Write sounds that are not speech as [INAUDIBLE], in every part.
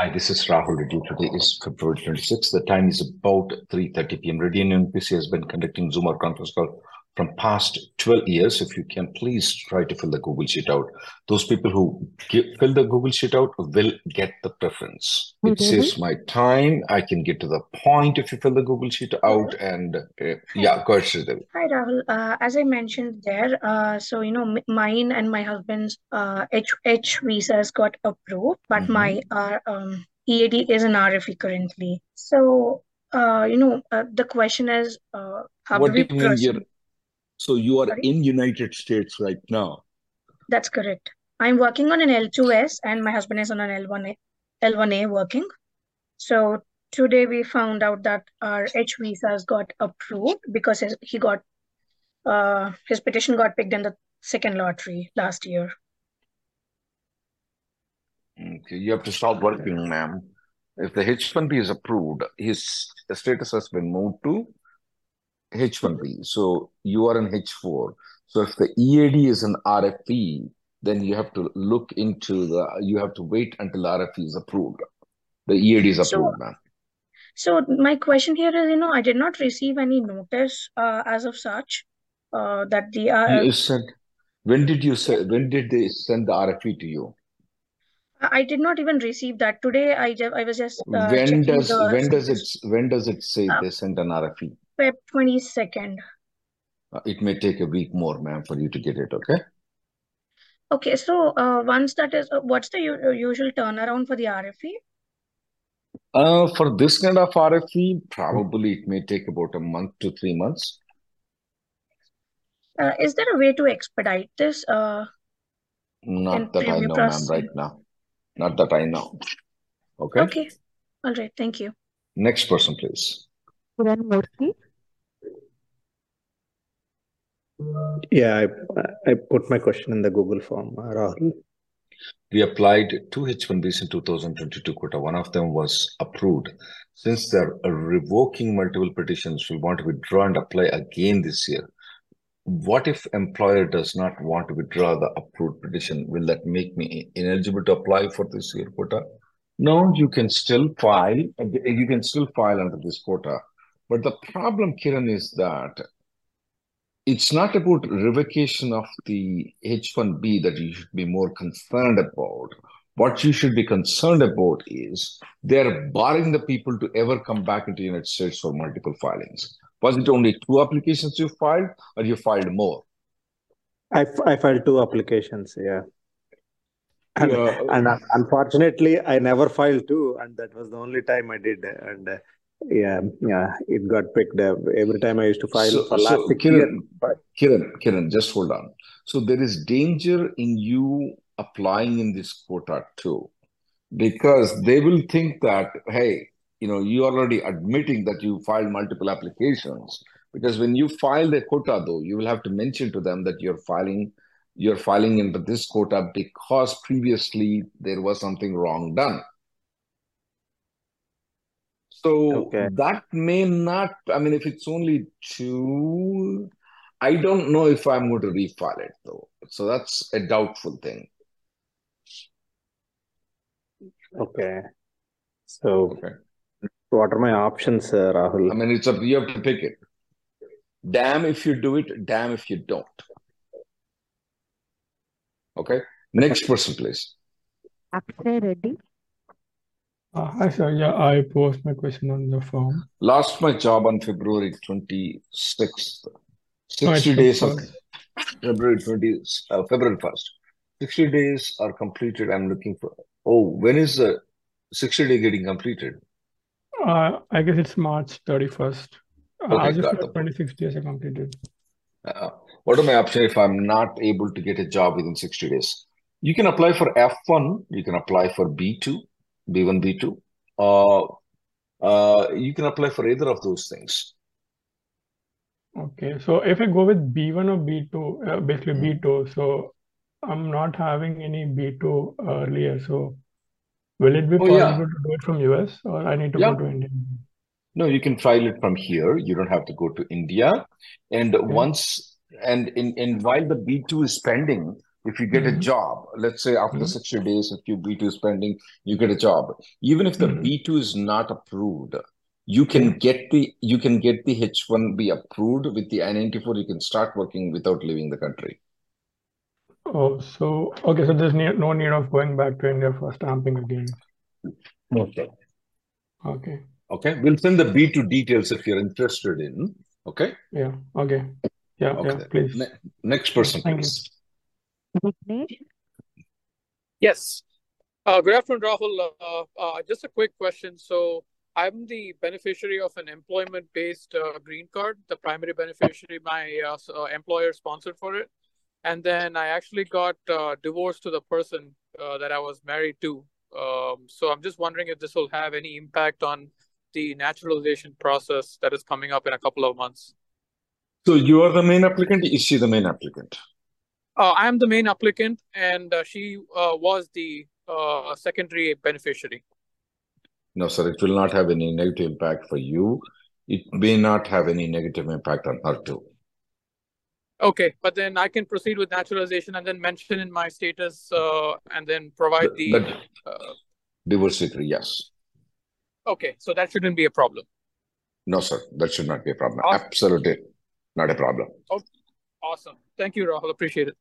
Hi, this is Rahul Reddy. Today is February 26th. The time is about 3.30 p.m. Reddy and NPC has been conducting Zoom or conference call from past 12 years. If you can, please try to fill the Google Sheet out. Those people who give, fill the Google Sheet out will get the preference. It Mhm. saves my time. I can get to the point if you fill the Google Sheet out. And uh, yeah, go ahead, Sridevi. Hi, Rahul. Uh, as I mentioned there, uh, so you know, mine and my husband's uh, H H visas got approved, but Mhm. my uh, um, EAD is an RFE currently. So, uh, you know, uh, the question is, uh, how What do do we you mean proceed? you're, so you are Sorry? in United States right now? That's correct. I'm working on an L2S, and my husband is on an L1A, L1A working. So today we found out that our H visas got approved because his, he got uh, his petition got picked in the second lottery last year. Okay, you have to stop working, ma'am. If the H-1B is approved, his status has been moved to H-1B. So you are in H-4. So if the EAD is an RFE, then you have to look into the, you have to wait until RFE is approved. The EAD is So, approved, ma'am. so my question here is, you know, I did not receive any notice uh, as of such uh, that the uh, You said, when did you say, when did they send the RFE to you? I did not even receive that today. I I was just uh, When does, when does it, when does it say Uh, they sent an RFE? Feb 22nd. Uh, It may take a week more, ma'am, for you to get it, okay? Okay, so uh, once that is, uh, what's the usual turnaround for the RFE? Uh, for this kind of RFE, probably it may take about a month to three months. Uh, is there a way to expedite this uh, Not that I know, ma'am, processing? right now. Not that I know. Okay. Okay, all right, thank you. Next person, please. Kiran Murthy. Yeah, I, I put my question in the Google form, Rahul. We applied two H-1Bs in 2022 quota. One of them was approved. Since they're revoking multiple petitions, we want to withdraw and apply again this year. What if employer does not want to withdraw the approved petition? Will that make me ineligible to apply for this year quota? No, you can still file. You can still file under this quota. But the problem, Kiran, is that it's not about revocation of the H-1B that you should be more concerned about. What you should be concerned about is they're barring the people to ever come back into the United States for multiple filings. Was it only two applications you filed, or you filed more? I, f- I filed two applications, yeah. And, Yeah, and unfortunately, I never filed two, and that was the only time I did. And uh, yeah, yeah, it got picked up. Every time I used to file So, for last so. Kiran, Kiran, Kiran, just hold on. So there is danger in you applying in this quota too, because they will think that, hey, you know, you are already admitting that you filed multiple applications. Because when you file the quota, though, you will have to mention to them that you're filing, you're filing into this quota because previously there was something wrong done. So okay, that may not, I mean, if it's only two, I don't know if I'm going to refile it though. So that's a doubtful thing. okay. So, Okay. what are my options, uh, I mean, it's up, you have to pick it. Damn if you do it, damn if you don't. Okay. Next person, please. Akshay Reddy. Hi, sir. Yeah, I post my question on the form. Lost my job on February 26th. 60 it's days of. February 20, uh, February 1st. 60 days are completed. I'm looking for. Oh, when is the 60 day getting completed? Uh, I guess it's March 31st. Uh, Okay, as of got now, the 26 days are completed. Uh, what are my options if I'm not able to get a job within 60 days? You can apply for F1, you can apply for B2, B1, B2. Uh, uh, you can apply for either of those things. Okay, so if I go with B1 or B2, uh, basically Hmm. B2, so I'm not having any B2 earlier. So will it be Oh, yeah. possible to do it from US or I need to Yeah. go to India? No, you can file it from here. You don't have to go to India. And Okay. once, and in, in while the B2 is pending, if you get a Mhm. job, let's say after Mhm. 60 days, if your B2 is pending, you get a job. Even if the Mhm. B2 is not approved, you can get the you can get the H1B approved with the I-94. You can start working without leaving the country. Oh, so okay, so there's ne no need of going back to India for stamping again. Okay. Okay. Okay. We'll send the B2 details if you're interested in. Okay. Yeah. Okay. Yeah. Okay. Yeah. Please. Ne next person, Thank you. Please. Vignesh? Yes. Uh, good afternoon, Rahul. Uh, uh, just a quick question. So I'm the beneficiary of an employment-based uh, green card, the primary beneficiary, my uh, uh, employer sponsored for it. And then I actually got uh, divorced to the person uh, that I was married to. Um, so I'm just wondering if this will have any impact on the naturalization process that is coming up in a couple of months. So you are the main applicant. Is she the main applicant? Uh, I am the main applicant, and uh, she uh, was the uh, secondary beneficiary. No, sir. It will not have any negative impact for you. It may not have any negative impact on her too. Okay, but then I can proceed with naturalization and then mention in my status uh, and then provide The, the. Uh, divorce decree, yes. okay, so that shouldn't be a problem. No, sir. That should not be a problem. Awesome. Absolutely not a problem. Oh, awesome. Thank you, Rahul. Appreciate it.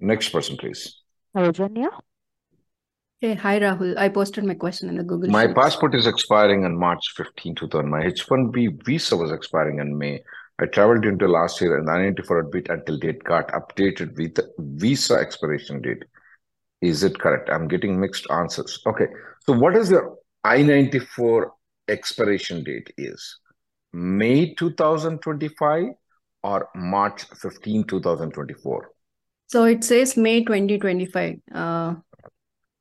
Next person, please. Rajanya? Hey, hi Rahul. I posted my question in the Google My Sheets. passport is expiring on March 15, 2000. My H1B visa was expiring in May. I traveled into last year and the I-94 bit until date got updated with the visa expiration date. Is it correct? I'm getting mixed answers. Okay. So what is your I-94 expiration date is? May 2025 or March 15, 2024? So it says May 2025. Uh,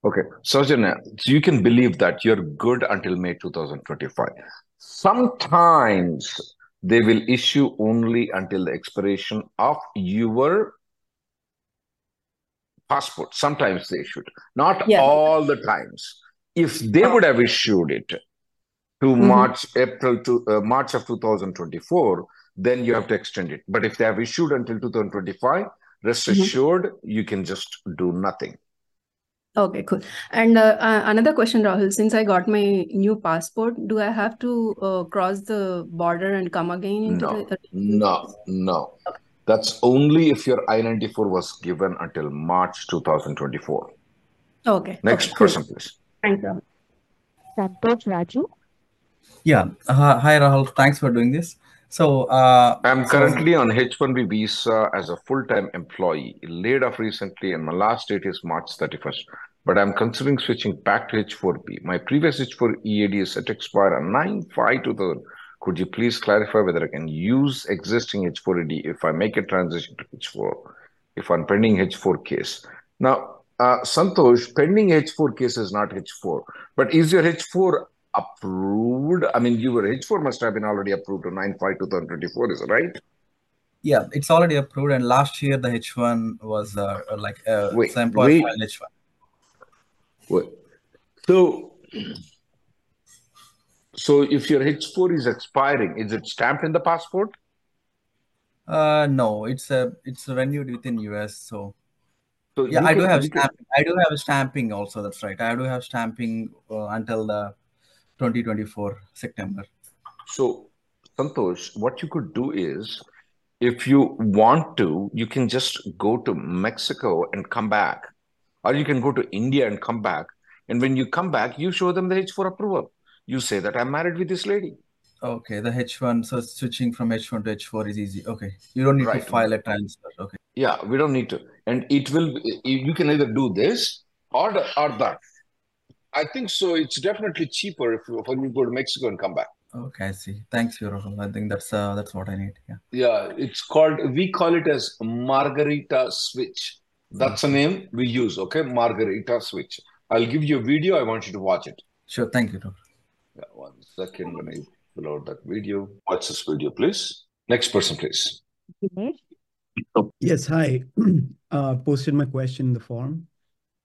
Okay, Sajana, so you can believe that you're good until May 2025. Sometimes they will issue only until the expiration of your passport. Sometimes they issued, not yeah. all the times. If they would have issued it to Mhm. March, April to uh, March of 2024, then you have to extend it. But if they have issued until 2025, rest Mhm. assured you can just do nothing. Okay, cool. And uh, uh, another question, Rahul. Since I got my new passport, do I have to uh, cross the border and come again into No, the? no, no. That's only if your I-94 was given until March 2024. Okay, Next okay, cool. person, please. Thank you. Santosh Raju? Yeah. Uh, hi, Rahul. Thanks for doing this. So, uh, I'm so currently on H-1B visa as a full-time employee, laid off recently, and my last date is March 31st. But I'm considering switching back to H-4B. My previous H-4 EAD is set to expire on 9/5/2000. Could you please clarify whether I can use existing H-4 EAD if I make a transition to H-4, if I'm pending H-4 case? Now, uh, Santosh, pending H-4 case is not H-4, but is your H-4 approved? I mean, your H-4 must have been already approved to 9/5/2024, is it right? yeah, it's already approved. And last year, the H1 was uh, like uh, Wait, wait, file H1. wait. So, so if your H4 is expiring, is it stamped in the passport? Uh, no, it's a it's renewed within US. So So yeah, I do have you can stamping. I do have stamping also. That's right. I do have stamping uh, until the 2024 September. so Santosh, what you could do is if you want to, you can just go to Mexico and come back, or you can go to India and come back. And when you come back, you show them the H4 approval. You say that I'm married with this lady. Okay, the H1, so switching from H1 to H4 is easy. Okay, you don't need Right. to file a transfer. Okay. Yeah, we don't need to. And it will, be- you can either do this or, the, or that. I think so. It's definitely cheaper if you, when you go to Mexico and come back. Okay, I see. Thanks, Rahul. I think that's uh that's what I need. Yeah. Yeah, it's called, we call it as Margarita Switch. That's a name we use, okay? Margarita Switch. I'll give you a video. I want you to watch it. Sure. Thank you, Rahul. Yeah, one second when I pull out that video. Watch this video, please. Next person, please. Dinesh, Yes, hi. [CLEARS THROAT] Uh, posted my question in the forum.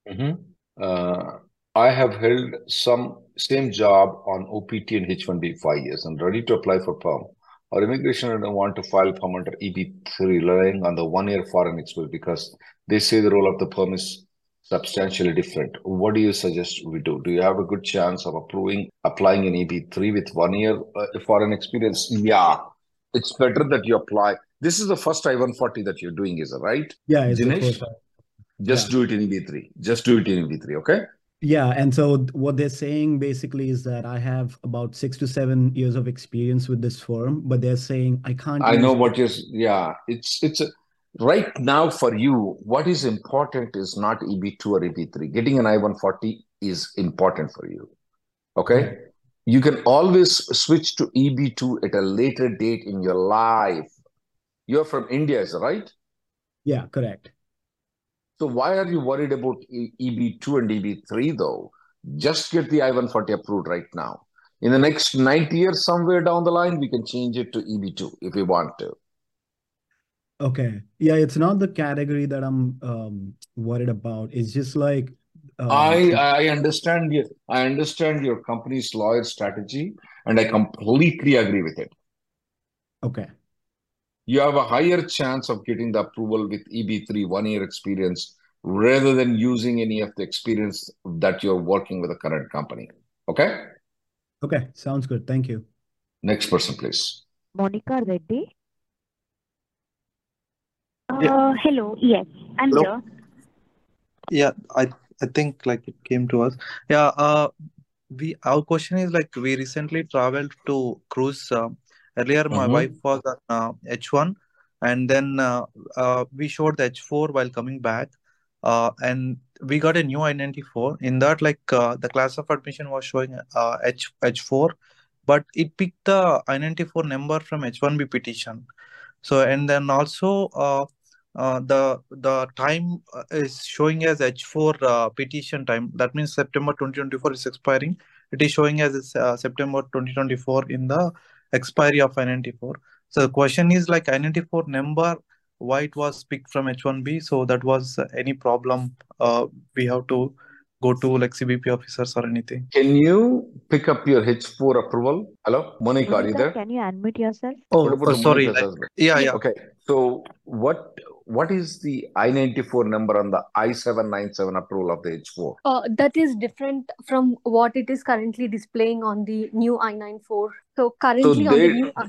Mhm. Uh, I have held some same job on OPT and H-1B five years and ready to apply for perm. Our immigration and want to file perm under EB3 relying on the one-year foreign experience because they say the role of the perm is substantially different. What do you suggest we do? Do you have a good chance of approving applying an EB3 with one year uh, foreign experience? Yeah, it's better that you apply. This is the first I-140 that you're doing, is it right? Yeah, Dinesh? Just Yeah. do it in EB3. Just do it in EB3, okay? Yeah, and so what they're saying basically is that I have about six to seven years of experience with this firm, but they're saying I can't I know what you're, yeah, it's, it's a, right now for you, what is important is not EB2 or EB3. Getting an I-140 is important for you. Okay? You can always switch to EB2 at a later date in your life. You're from India, is right? Yeah, correct. So why are you worried about E- EB2 and EB3 though? Just get the I-140 approved right now. In the next 90 years, somewhere down the line, we can change it to EB2 if we want to. Okay. Yeah, it's not the category that I'm um worried about. It's just like um I I understand you. I understand your company's lawyer strategy, and I completely agree with it. okay. You have a higher chance of getting the approval with EB3 one year experience rather than using any of the experience that you're working with a current company. Okay? Okay, sounds good. Thank you. Next person, please. Monica Reddy, Yeah. Uh, hello. Yes, I'm Hello. here. Yeah, I I think like it came to us. Yeah, uh, we our question is like we recently traveled to cruise. Uh, earlier, my Mhm. wife was on uh, H1, and then uh, uh, we showed the H4 while coming back, uh, and we got a new I-94. In that, like uh, the class of admission was showing uh, H H4, but it picked the I-94 number from H1B petition. So and then also uh, uh, the the time uh, is showing as H4 uh, petition time. That means September 2024 is expiring. It is showing as uh, September 2024 in the expiry of I-94. So the question is like I-94 number, why it was picked from H1B? So that was any problem? Uh, we have to go to like CBP officers or anything. Can you pick up your H4 approval? Hello, Monica, are you there? can you unmute yourself? Oh, oh, sorry. Like, yeah, yeah. Okay, so what what is the I-94 number on the I-797 approval of the H4? Uh, that is different from what it is currently displaying on the new I-94. So So currently on the new, uh,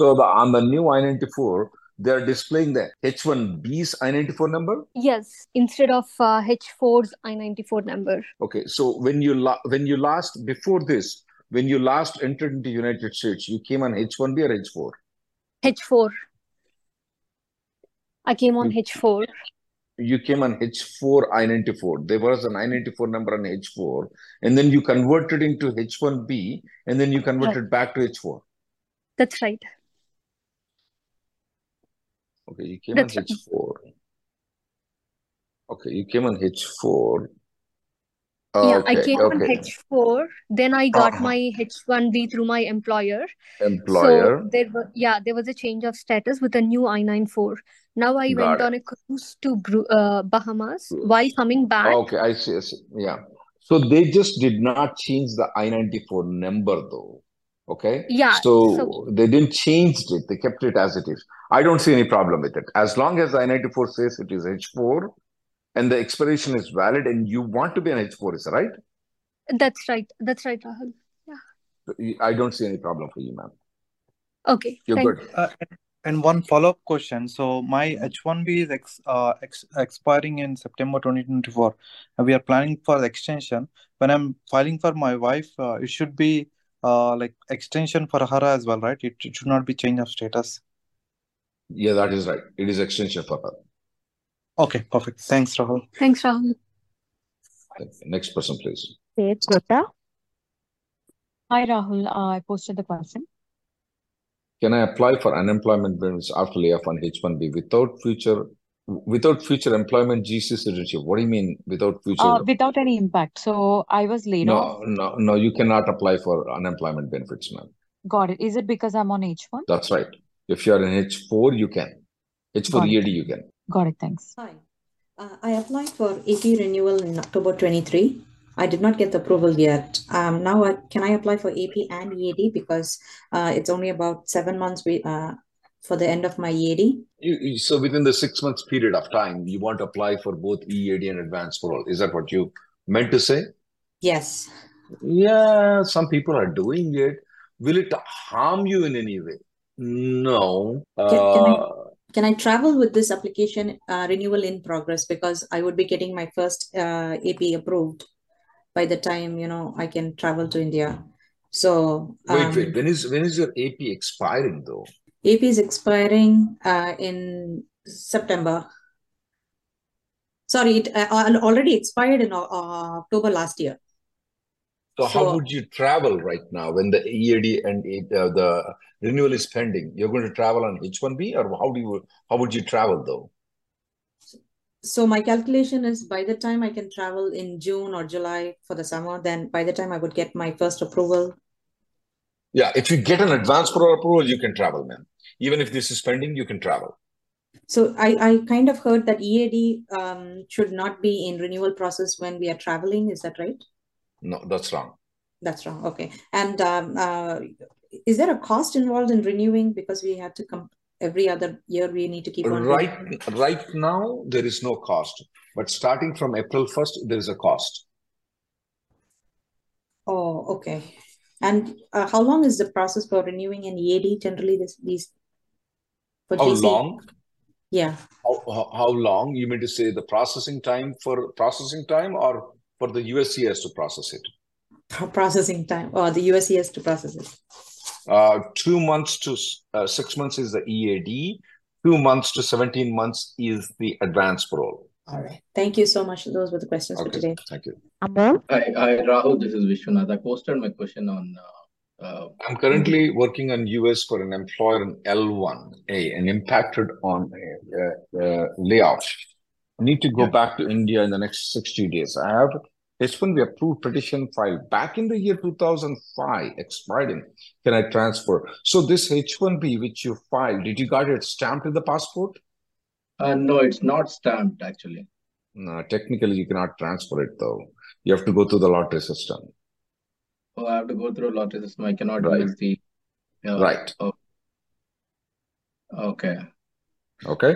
so the on the new I-94, they're displaying the H1B's I-94 number. yes, instead of uh, H4's I-94 number. Okay, so when you la when you last before this, when you last entered into United States, you came on H1B or H4? H4. I came on You H4. you came on H4 I-94. There was an I-94 number on H4, and then you converted into H1B, and then you Right. converted back to H4. That's right. Okay, you came on right. H4. Okay, you came on H4. Yeah, I Okay, came on. H4. Then I got Uh-huh. my H1B through my employer. So Employer, there was yeah, there was a change of status with a new I-94. Now I got went it. on a cruise to uh, Bahamas. While coming back, Okay, I see, I see. Yeah. So they just did not change the I-94 number though. Okay. yeah, So so they didn't change it. They kept it as it is. I don't see any problem with it. As long as I-94 says it is H4 and the expiration is valid and you want to be an H4, is that right? that's right. That's right, Rahul. Yeah. I don't see any problem for you, ma'am. Okay, You're thank good. Uh, And one follow-up question. So my H1B is ex, uh, ex, expiring in September 2024, and we are planning for the extension. When I'm filing for my wife, uh, it should be uh, like extension for Hara as well, right? It, it should not be change of status. Yeah, that is right. It is extension for her. Okay, perfect. Thanks, Rahul. Thanks, Rahul. Next person, please. Faith Gota. Hi, Rahul. Uh, I posted the question. Can I apply for unemployment benefits after layoff on H-1B without future without future employment GC citizenship? What do you mean without future? Uh, without any impact. So I was laid no, off. no, no. No, you cannot apply for unemployment benefits, ma'am. Got it. Is it because I'm on H1? That's right. If you are in H4, you can. H4 Got it. EAD, you can. Got it. Thanks. Hi. Uh, I applied for AP renewal in October 23. I did not get the approval yet. Um, now, I, can I apply for AP and EAD because uh, it's only about seven months we, uh, for the end of my EAD? You, so within the six months period of time, you want to apply for both EAD and advanced parole. Is that what you meant to say? Yes. Yeah, some people are doing it. Will it harm you in any way? No. Can, can I Uh, can I travel with this application uh, renewal in progress because I would be getting my first uh, AP approved by the time you know I can travel to India. So wait, wait. um, When is when is your AP expiring though? AP is expiring uh, in September. Sorry, it uh, already expired in uh, October last year. So how would you travel right now when the EAD and uh, the renewal is pending? You're going to travel on H-1B or how do you how would you travel though? so my calculation is by the time I can travel in June or July for the summer, then by the time I would get my first approval. Yeah, if you get an advance parole approval, you can travel, man. Even if this is pending, you can travel. So I, I kind of heard that EAD um, should not be in renewal process when we are traveling. Is that right? No, that's wrong. That's wrong. Okay. And um, uh, is there a cost involved in renewing because we have to come every other year we need to keep on Right, renewing? right now, there is no cost. But starting from April 1st, there is a cost. Oh, okay. And uh, how long is the process for renewing an EAD generally this these for How GC? long? Yeah. How, how, how long? You mean to say the processing time for processing time or for the USCIS to process it? Processing time or the USCIS to process it. Uh, two months to uh, six months is the EAD. Two months to 17 months is the advance parole. All right. Thank you so much. Those were the questions for today. thank you. Amol. Hi, hi, Rahul. This is Vishwanath. I posted my question on. Uh, uh, I'm currently working on US for an employer in L1A and impacted on a, uh, uh, layoff. Need to go yeah. back to India in the next 60 days. I have H1B approved petition filed back in the year 2005, expiring. Can I transfer? So this H1B which you filed, did you got it stamped in the passport? Uh, no, it's not stamped actually. No, technically you cannot transfer it though. You have to go through the lottery system. Oh, I have to go through a lottery system. I cannot Right. use the. Uh, Right. oh, okay. Okay.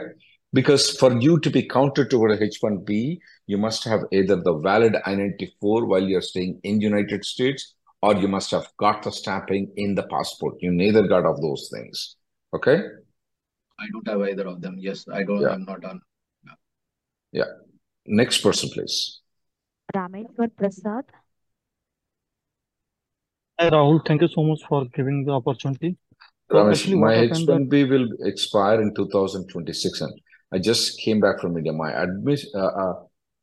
Because for you to be counted toward a H1B, you must have either the valid I-94 while you're staying in United States, or you must have got the stamping in the passport. You neither got of those things. Okay? I don't have either of them. Yes, I don't. Yeah. I'm not on. Yeah. Next person, please. Rameshwar Prasad. Hi, Rahul. Thank you so much for giving the opportunity. Ramesh, actually, my what H1B will expire in 2026, and I just came back from India. My admit, uh, uh,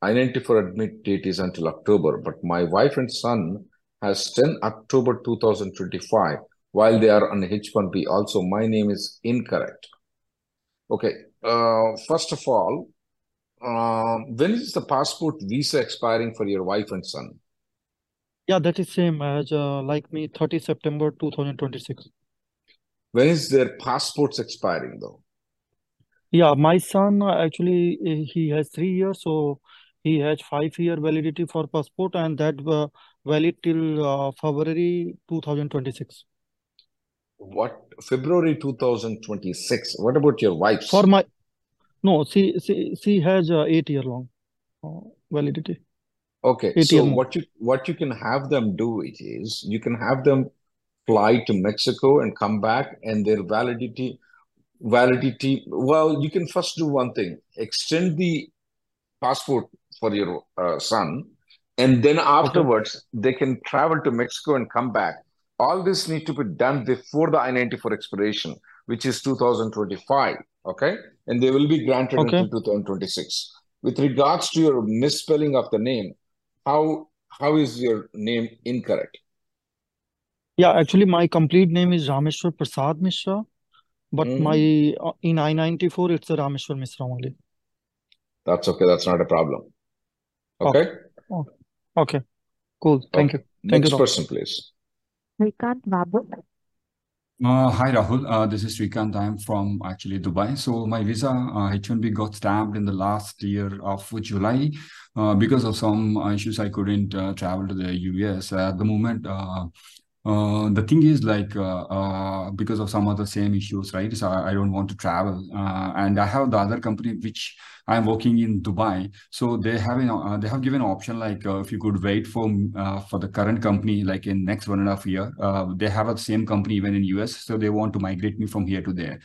I-94 admit date is until October, but my wife and son has 10 October 2025 while they are on H1B. Also, my name is incorrect. Okay. Uh, first of all, uh, when is the passport visa expiring for your wife and son? yeah, that is same as uh, like me, 30 September 2026. When is their passports expiring, though? Yeah, my son uh, actually uh, he has three years, so he has five year validity for passport, and that uh, valid till uh, February 2026. What February 2026? What about your wife? For my no, she she she has uh, eight year long uh, validity, Okay, eight so what you what you can have them do it is you can have them fly to Mexico and come back, and their validity validity. Well, you can first do one thing: extend the passport for your uh, son, and then afterwards they can travel to Mexico and come back. All this need to be done before the I-94 expiration, which is 2025. Okay, and they will be granted Okay. until 2026. With regards to your misspelling of the name, how how is your name incorrect? Yeah, actually, my complete name is Rameshwar Prasad Mishra, but Mhm. my uh, in I-94 it's a Rameshwar Mishra only. That's okay. That's not a problem. Okay. Okay. Okay. Cool. Thank Okay. you. Thank Next doctor. person, please. Srikant. Uh, hi Rahul, uh, this is Srikant. I'm from actually Dubai. So my visa uh, H1B got stamped in the last year of July. Uh, because of some uh, issues, I couldn't uh, travel to the US at the moment. Uh, the thing is like uh, uh, because of some other same issues, right? So I, I don't want to travel, uh, and I have the other company which I'm working in Dubai. So they have an, uh, they have given option like uh, if you could wait for for the current company like in next one and a half year. They have a same company even in US, so they want to migrate me from here to there.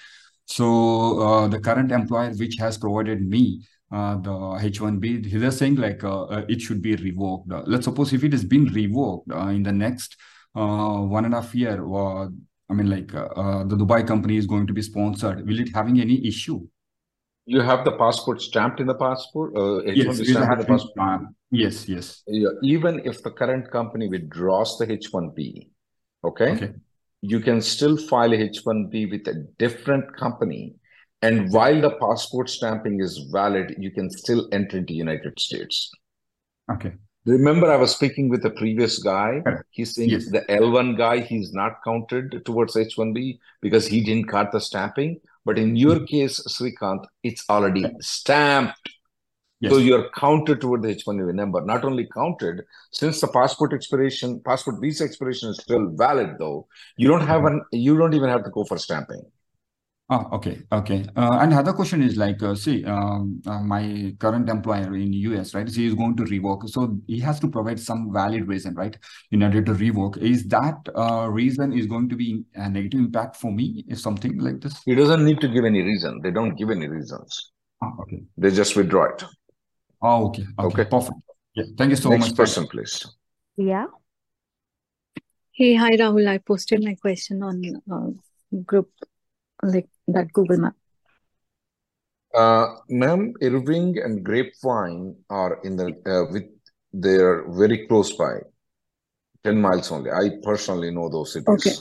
So the current employer which has provided me uh, the H1B, they're saying like uh, it should be revoked. Uh, let's suppose if it has been revoked in the next one and a half year, uh, I mean like uh, uh, the Dubai company is going to be sponsored. Will it having any issue? You have the passport stamped in the passport, uh, Yes, H1B stamped the passport. uh, yes, yes. Yeah, even if the current company withdraws the H1B, okay, Okay. you can still file a H1B with a different company. And while the passport stamping is valid, you can still enter into United States. Okay. Remember, I was speaking with the previous guy. He's saying Yes. the L1 guy, he's not counted towards H1B because he didn't cut the stamping. But in your mm-hmm. case, Srikant, it's already stamped. Yes. So you're counted toward the H1B number. Not only counted, since the passport expiration, passport visa expiration is still valid, though, you don't have mm-hmm. an, you don't even have to go for stamping. Ah, okay, okay. Uh, and other question is like, uh, see, um, uh, my current employer in the US, right? So he is going to revoke. So he has to provide some valid reason, right, in order to revoke. Is that uh, reason is going to be a negative impact for me? Is something like this? He doesn't need to give any reason. They don't give any reasons. Ah, okay. They just withdraw it. Oh, okay, okay, Okay. perfect. Yeah, thank you so Next much. person, please. Yeah. Hey, hi Rahul. I posted my question on uh, group like that Google Map. Uh, ma'am, Irving and Grapevine are in the uh, with they're very close by, 10 miles only. I personally know those cities. Okay.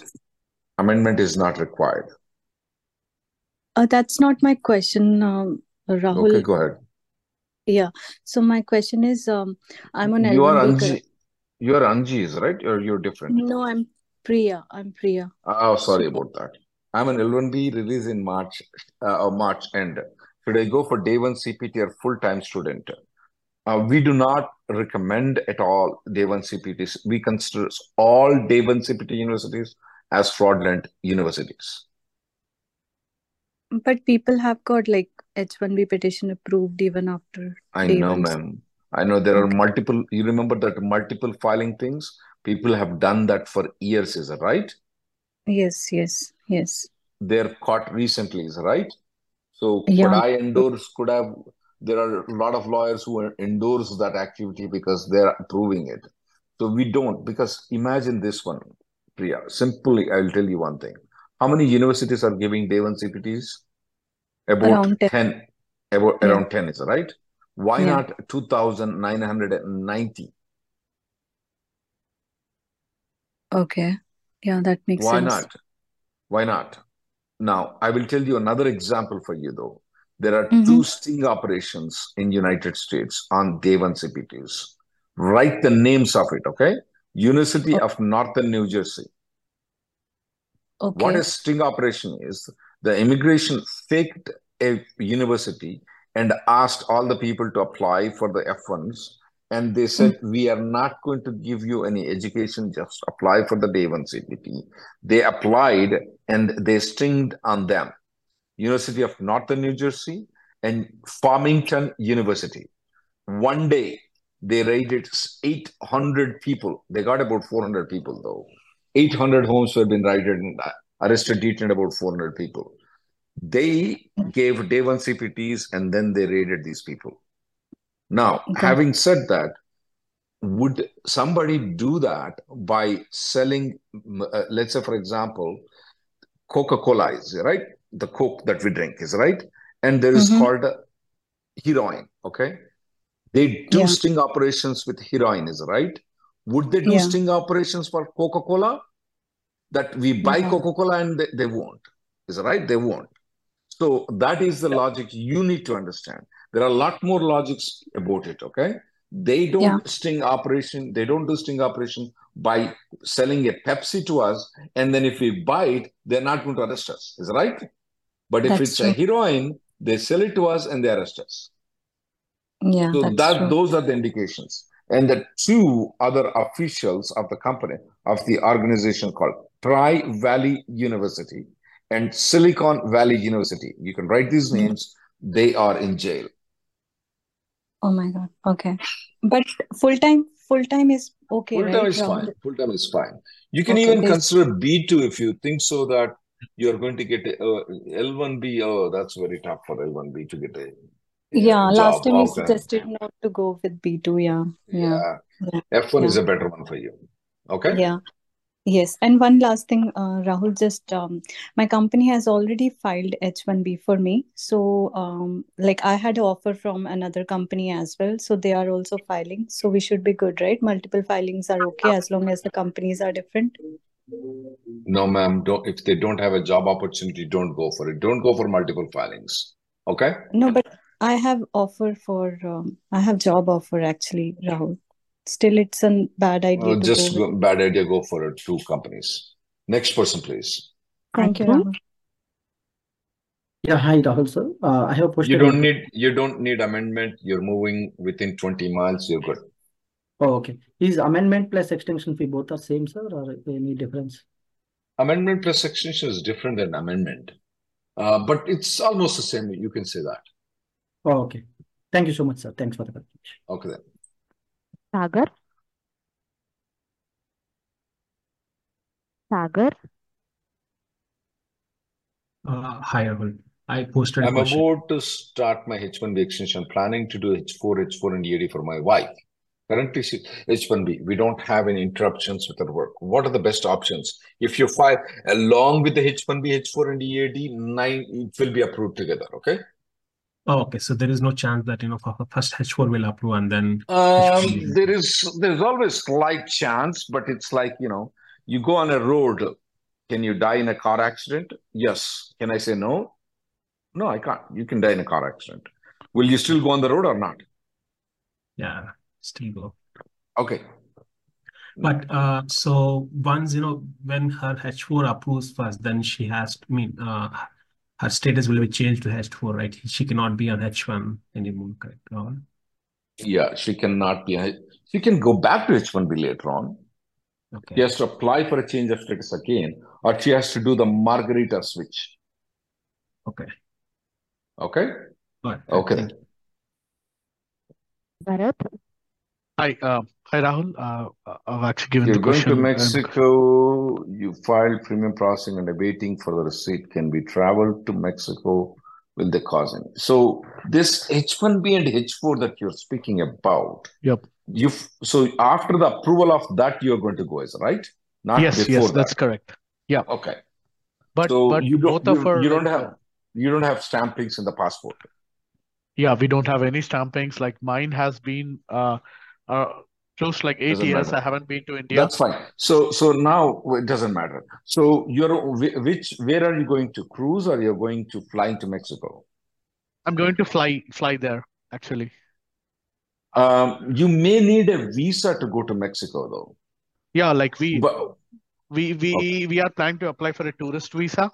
Amendment is not required. Uh, that's not my question, um, Rahul. Okay, go ahead. Yeah. So my question is, um, I'm on You are Anji. You are Anji's, right? Or you're different? No, I'm Priya. I'm Priya. Oh, sorry about that. I'm an L1B release in March, uh, or March end. Should I go for day one CPT or full-time student? Uh, we do not recommend at all day one CPTs. We consider all day one CPT universities as fraudulent universities. But people have got like H1B petition approved even after I day know, ma'am. I know there are multiple, you remember that multiple filing things? People have done that for years, is that right? Yes, yes, yes. They're caught recently, is right? So could I endorse, could have, there are a lot of lawyers who endorse that activity because they're approving it. So we don't, because imagine this one, Priya. Simply, I'll tell you one thing. How many universities are giving day one CPTs? About Around 10. 10, about Yeah. around 10 is right? Why Yeah. not 2,990? Okay. Yeah, that makes Why sense. not? Why not? Now, I will tell you another example for you though. There are Mm-hmm. two sting operations in United States on day one CPTs. Write the names of it, okay? University of Northern New Jersey. What Okay. a sting operation is, the immigration faked a university and asked all the people to apply for the F1s. And they said, We are not going to give you any education, just apply for the day one CPT. They applied and they stringed on them. University of Northern New Jersey and Farmington University. One day, they raided 800 people. They got about 400 people, though. 800 homes have been raided and arrested, detained about 400 people. They gave day one CPTs and then they raided these people. Now, Got having said that, would somebody do that by selling, uh, let's say, for example, Coca-Cola is right? The Coke that we drink is right, and there is Mm-hmm. called heroin. Okay, they do Yeah. sting operations with heroin, is right? Would they do Yeah. sting operations for Coca-Cola? That we buy Yeah. Coca-Cola and they, they won't, is right? They won't. So that is the logic you need to understand. There are a lot more logics about it, okay? They don't Yeah. sting operation, they don't do sting operation by selling a Pepsi to us, and then if we buy it, they're not going to arrest us, is right? But if That's it's a heroin, they sell it to us and they arrest us. Yeah, So that true. those are the indications. And the two other officials of the company, of the organization called Tri Valley University and Silicon Valley University, you can write these Mm-hmm. names, they are in jail. Oh my God. Okay. But full time, full time is okay, Full time right, is fine. Full time is fine. You can Okay, even there's consider B2 if you think so that you're going to get a uh, L1B. Oh, that's very tough for L1B to get a, yeah, a last time you Okay. suggested not to go with B2. Yeah. Yeah. Yeah. Yeah. F1 is a better one for you. Okay? Yeah. Yes. And one last thing, uh, Rahul, just um, my company has already filed H1B for me. So, um, like I had an offer from another company as well. So they are also filing. So we should be good, right? Multiple filings are okay as long as the companies are different. No, ma'am. Don't, if they don't have a job opportunity, don't go for it. Don't go for multiple filings. Okay? No, but I have offer for, um, I have job offer actually, Rahul. Still, it's a bad idea to just go bad idea. Go for it. Two companies. Next person, please. Thank you, Rahul. Yeah, hi Rahul sir. Uh, I have You don't need you don't need amendment. You're moving within 20 miles. You're good. oh, okay. Is amendment plus extension fee both are same, sir, or any difference? Amendment plus extension is different than amendment, uh, but it's almost the same. You can say that. Oh, okay. Thank you so much, sir. Thanks for the clarification. Okay then. Sagar? Sagar? Uh, hi, Rahul. I posted a I'm question. about to start my H1B extension, planning to do H4, H4 and EAD for my wife. Currently, H1B. We don't have any interruptions with her work. What are the best options? If you file along with the H1B, H4 and EAD, nine it will be approved together. Okay. Oh, okay. So there is no chance that, you know, first H4 will approve and then Um, there is there's always slight chance, but it's like, you know, you go on a road. Can you die in a car accident? Yes. Can I say no? No, I can't. You can die in a car accident. Will you still go on the road or not? Yeah, still go. Okay. But uh, so once, you know, when her H4 approves first, then she has, I mean, uh, her status will be changed to H4, right? She cannot be on H1 anymore, correct? Rahul? Yeah, she cannot be. She can go back to H1B later on. Okay. She has to apply for a change of status again, or she has to do the Margarita switch. Okay. Okay? All right. Okay Thank then. you. Bharat? Hi, uh, hi Rahul. Uh, I've actually given You're the going to question. and- Mexico, you filed premium processing and waiting for the receipt. Can we travel to Mexico? Will they cause any? So this H1B and H4 that you're speaking about, Yep. you so after the approval of that, you're going to go, is right? Not Yes, before yes, that. that's correct. Yeah. Okay. But So but you don't both of our you don't have uh, you don't have stampings in the passport. yeah, we don't have any stampings. Like mine has been uh, uh close to like eight Doesn't years. matter. I haven't been to India. That's fine. So so now it doesn't matter. So you're which where are you going to cruise or you're going to fly into Mexico? I'm going to fly fly there actually. Um, you may need a visa to go to Mexico though. Yeah, like we But we okay, we we are planning to apply for a tourist visa.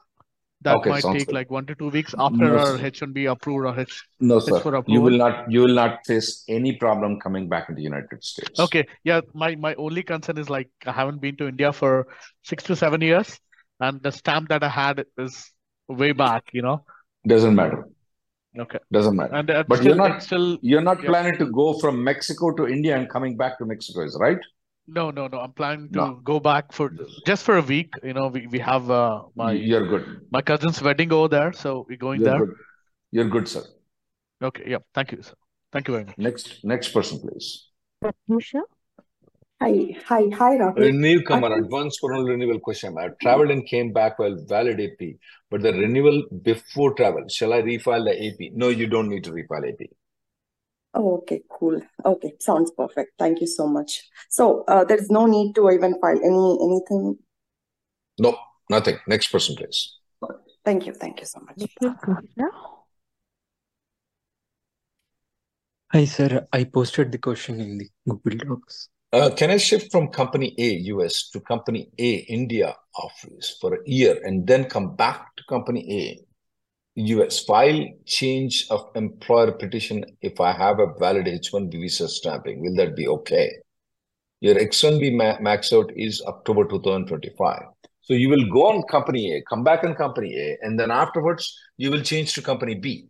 That okay, might take good. like one to two weeks after No, our. H1B approved or H No, H4 sir. You will not you will not face any problem coming back into the United States. Okay, yeah, my my only concern is like I haven't been to India for six to seven years, and the stamp that I had is way back, you know. Doesn't matter. Okay, Doesn't matter. and uh, But you're not still, you're not yeah. planning to go from Mexico to India and coming back to Mexico, is right? No, no, no. I'm planning to No, go back for just for a week. You know, we, we have uh, my you're good. my cousin's wedding over there, so we're going You're there. good. You're good, sir. Okay, yeah. Thank you, sir. Thank you very much. Next, next person, please. Pratyusha. Hi, hi, hi, A Rahul. I newcomer, think advance parole renewal question. I traveled and came back while valid AP, but the renewal before travel, shall I refile the AP? No, you don't need to refile AP. Oh, okay, cool. Okay, sounds perfect. Thank you so much. So, uh, there is no need to even file any anything. No, nothing. Next person, please. Thank you, thank you so much. Hi, sir. I posted the question in the Google Docs. Uh, can I shift from company A, US, to company A, India office for a year and then come back to company A, US, file change of employer petition if I have a valid H-1B visa stamping? Will that be okay? Your H-1B ma max out is October 2025. So you will go on company A, come back on company A, and then afterwards you will change to company B.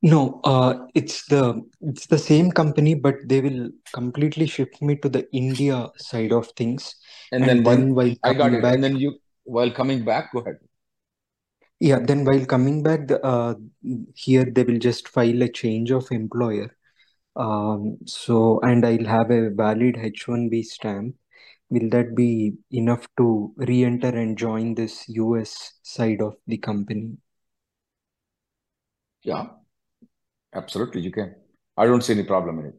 No, uh, it's the it's the same company, but they will completely shift me to the India side of things. And And then when then while I got it, back, and then you, while coming back, go ahead. Yeah, then while coming back, uh, here they will just file a change of employer. Um, so and I'll have a valid H1B stamp. Will that be enough to re-enter and join this US side of the company? Yeah, absolutely, you can. I don't see any problem in it.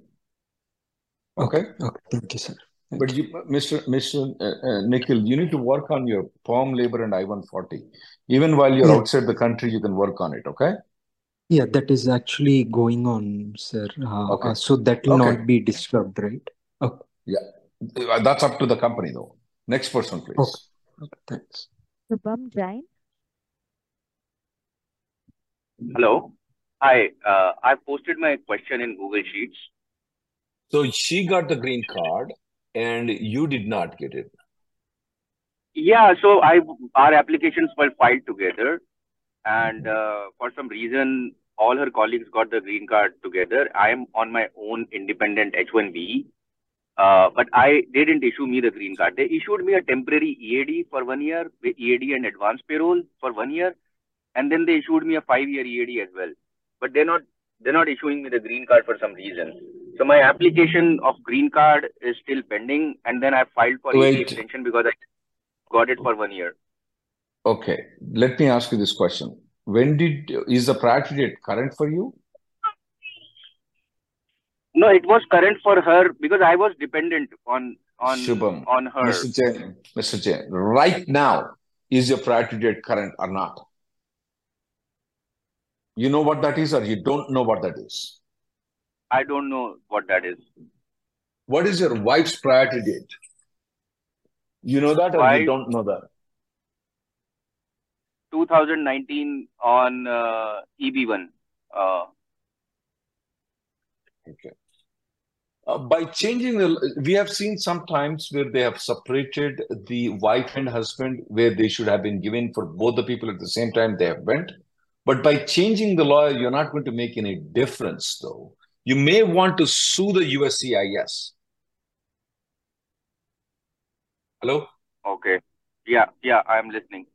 Okay, Okay? okay, thank you, sir. Thank But you. you, Mr. Mr. Uh, uh, Nikhil, you need to work on your PERM labor and I-140. Even while you're Yeah, outside the country, you can work on it, okay? yeah, that is actually going on, sir. Uh, Okay. uh, so that will Okay. not be disturbed, right? Okay, Yeah. Uh, That's up to the company, though. Next person, okay, please. okay, thanks. Shubham Jain. Hello. Hi. Uh, I posted my question in Google Sheets. So she got the green card and you did not get it. Yeah, so I our applications were filed together, and uh, for some reason, all her colleagues got the green card together. I am on my own independent H-1B, uh, but I they didn't issue me the green card. They issued me a temporary EAD for one year, EAD and advance parole for one year, and then they issued me a five-year EAD as well. But they're not they're not issuing me the green card for some reason. So my application of green card is still pending, and then I filed for Wait, extension because I got it for one year. okay. Let me ask you this question. When did, is the priority date current for you? No, it was current for her because I was dependent on on Shubham, on her. Mr. Jain, Mr. Jain, right now, is your priority date current or not? You know what that is or you don't know what that is? I don't know what that is. What is your wife's priority date? You know that or you don't know that? 2019 on uh, EB1. Uh, Okay. Uh, by changing the, we have seen sometimes where they have separated the wife and husband, where they should have been given for both the people at the same time they have went. But by changing the law, you're not going to make any difference, though. You may want to sue the USCIS. Hello? okay. Yeah, yeah, I'm listening.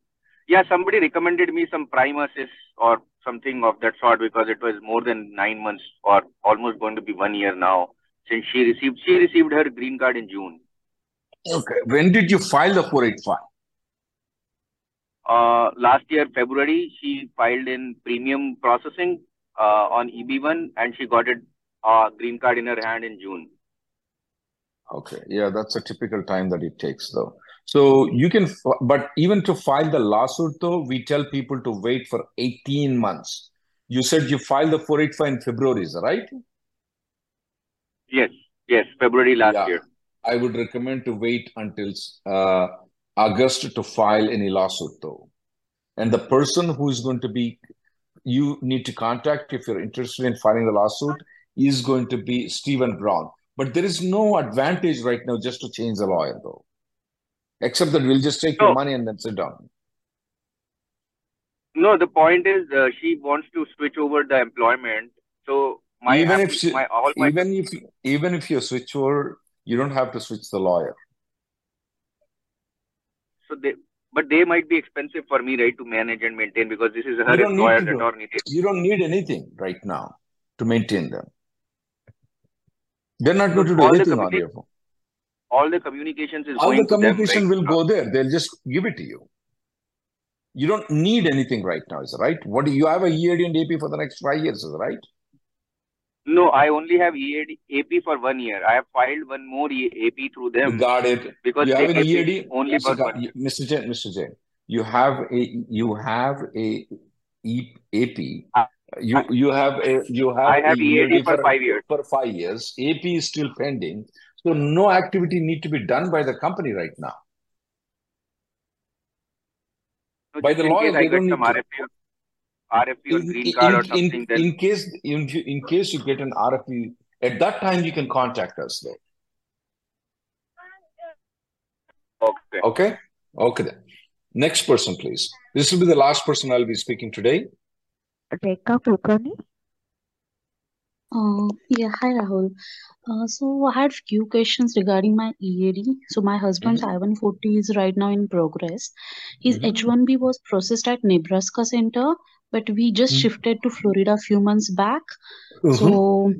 Yeah, somebody recommended me some prime assist or something of that sort because it was more than nine months or almost going to be one year now since she received she received her green card in June. Okay. When did you file the 485? Uh, last year February she filed in premium processing uh, on EB1 and she got it uh, green card in her hand in June. Okay. Yeah, that's a typical time that it takes, though. So you can, but even to file the lawsuit, though, we tell people to wait for 18 months. You said you filed the 485 in February, is that right? Yes, yes, February last Yeah. year. I would recommend to wait until uh, August to file any lawsuit, though. And the person who is going to be, you need to contact if you're interested in filing the lawsuit, is going to be Stephen Brown. But there is no advantage right now just to change the lawyer, though, except that we'll just take your money and then sit down. no, the point is uh, she wants to switch over the employment. So my Even if she, my all my even if even if you switch over, You don't have to switch the lawyer. So they, but they might be expensive for me, right, to manage and maintain because this is her employer, to the do. attorney. You don't need anything right now to maintain them. They're not going to do all anything on your phone. All the communications is All the going to them, communication will go there. They'll just give it to you. You don't need anything right now, is it right? What do you have a EAD and AP for the next five years, is it right? No, I only have EAD, AP for one year. I have filed one more AP through You them got it. because You have an EAD, only Mr. for Mr. Jain, Mr. Jain. You have a you have a AP. You you have a you have I have a EAD for five years. for five years. AP is still pending, so no activity need to be done by the company right now. So By the law, I they get don't need to. RFE, RFE In, green card or something, in, then in case in, in case you get an RFE, at that time you can contact us though. okay. Okay? Okay then. Next person, please. This will be the last person I'll be speaking today. Rekha Kulkarni. Uh, yeah, hi Rahul. Uh, so I had few questions regarding my EAD. So my husband's I-140 is right now in progress. His Mhm. H-1B was processed at Nebraska Center, but we just Mhm. shifted to Florida a few months back. Mhm. So,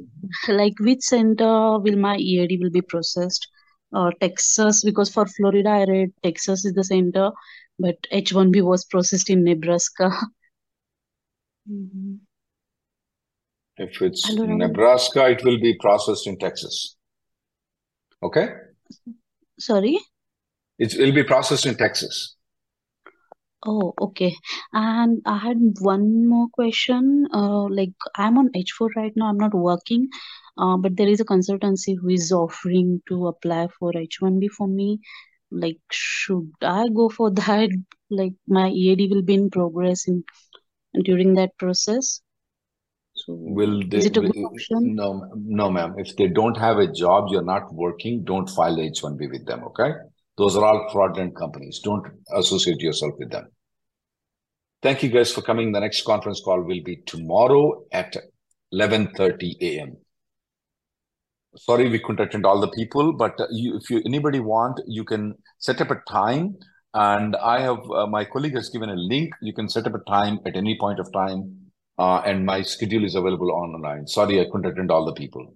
like, which center will my EAD will be processed? Uh, Texas, because for Florida I read Texas is the center, but H-1B was processed in Nebraska. [LAUGHS] Mhm. If it's. Nebraska, it will be processed in Texas. Okay? Sorry? It will be processed in Texas. Oh, okay. And I had one more question. Uh, like I'm on H4 right now. I'm not working, uh, but there is a consultancy who is offering to apply for H1B for me. Like, should I go for [LAUGHS] that? Like, my EAD will be in progress in during that process. So, Will is it a good will- option? no, no, ma'am. If they don't have a job, you're not working, don't file H-1B with them, okay? Those are all fraudulent companies. Don't associate yourself with them. Thank you guys for coming. The next conference call will be tomorrow at 11:30 a.m. Sorry, we couldn't attend all the people, but uh, you, if you anybody want, you can set up a time. And I have uh, my colleague has given a link. You can set up a time at any point of time, uh, and my schedule is available online. Sorry, I couldn't attend all the people.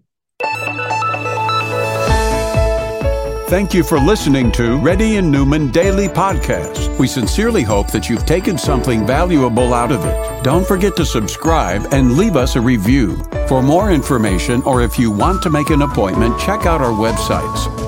Thank you for listening to Reddy and Neumann Daily Podcast. We sincerely hope that you've taken something valuable out of it. Don't forget to subscribe and leave us a review. For more information or if you want to make an appointment, check out our websites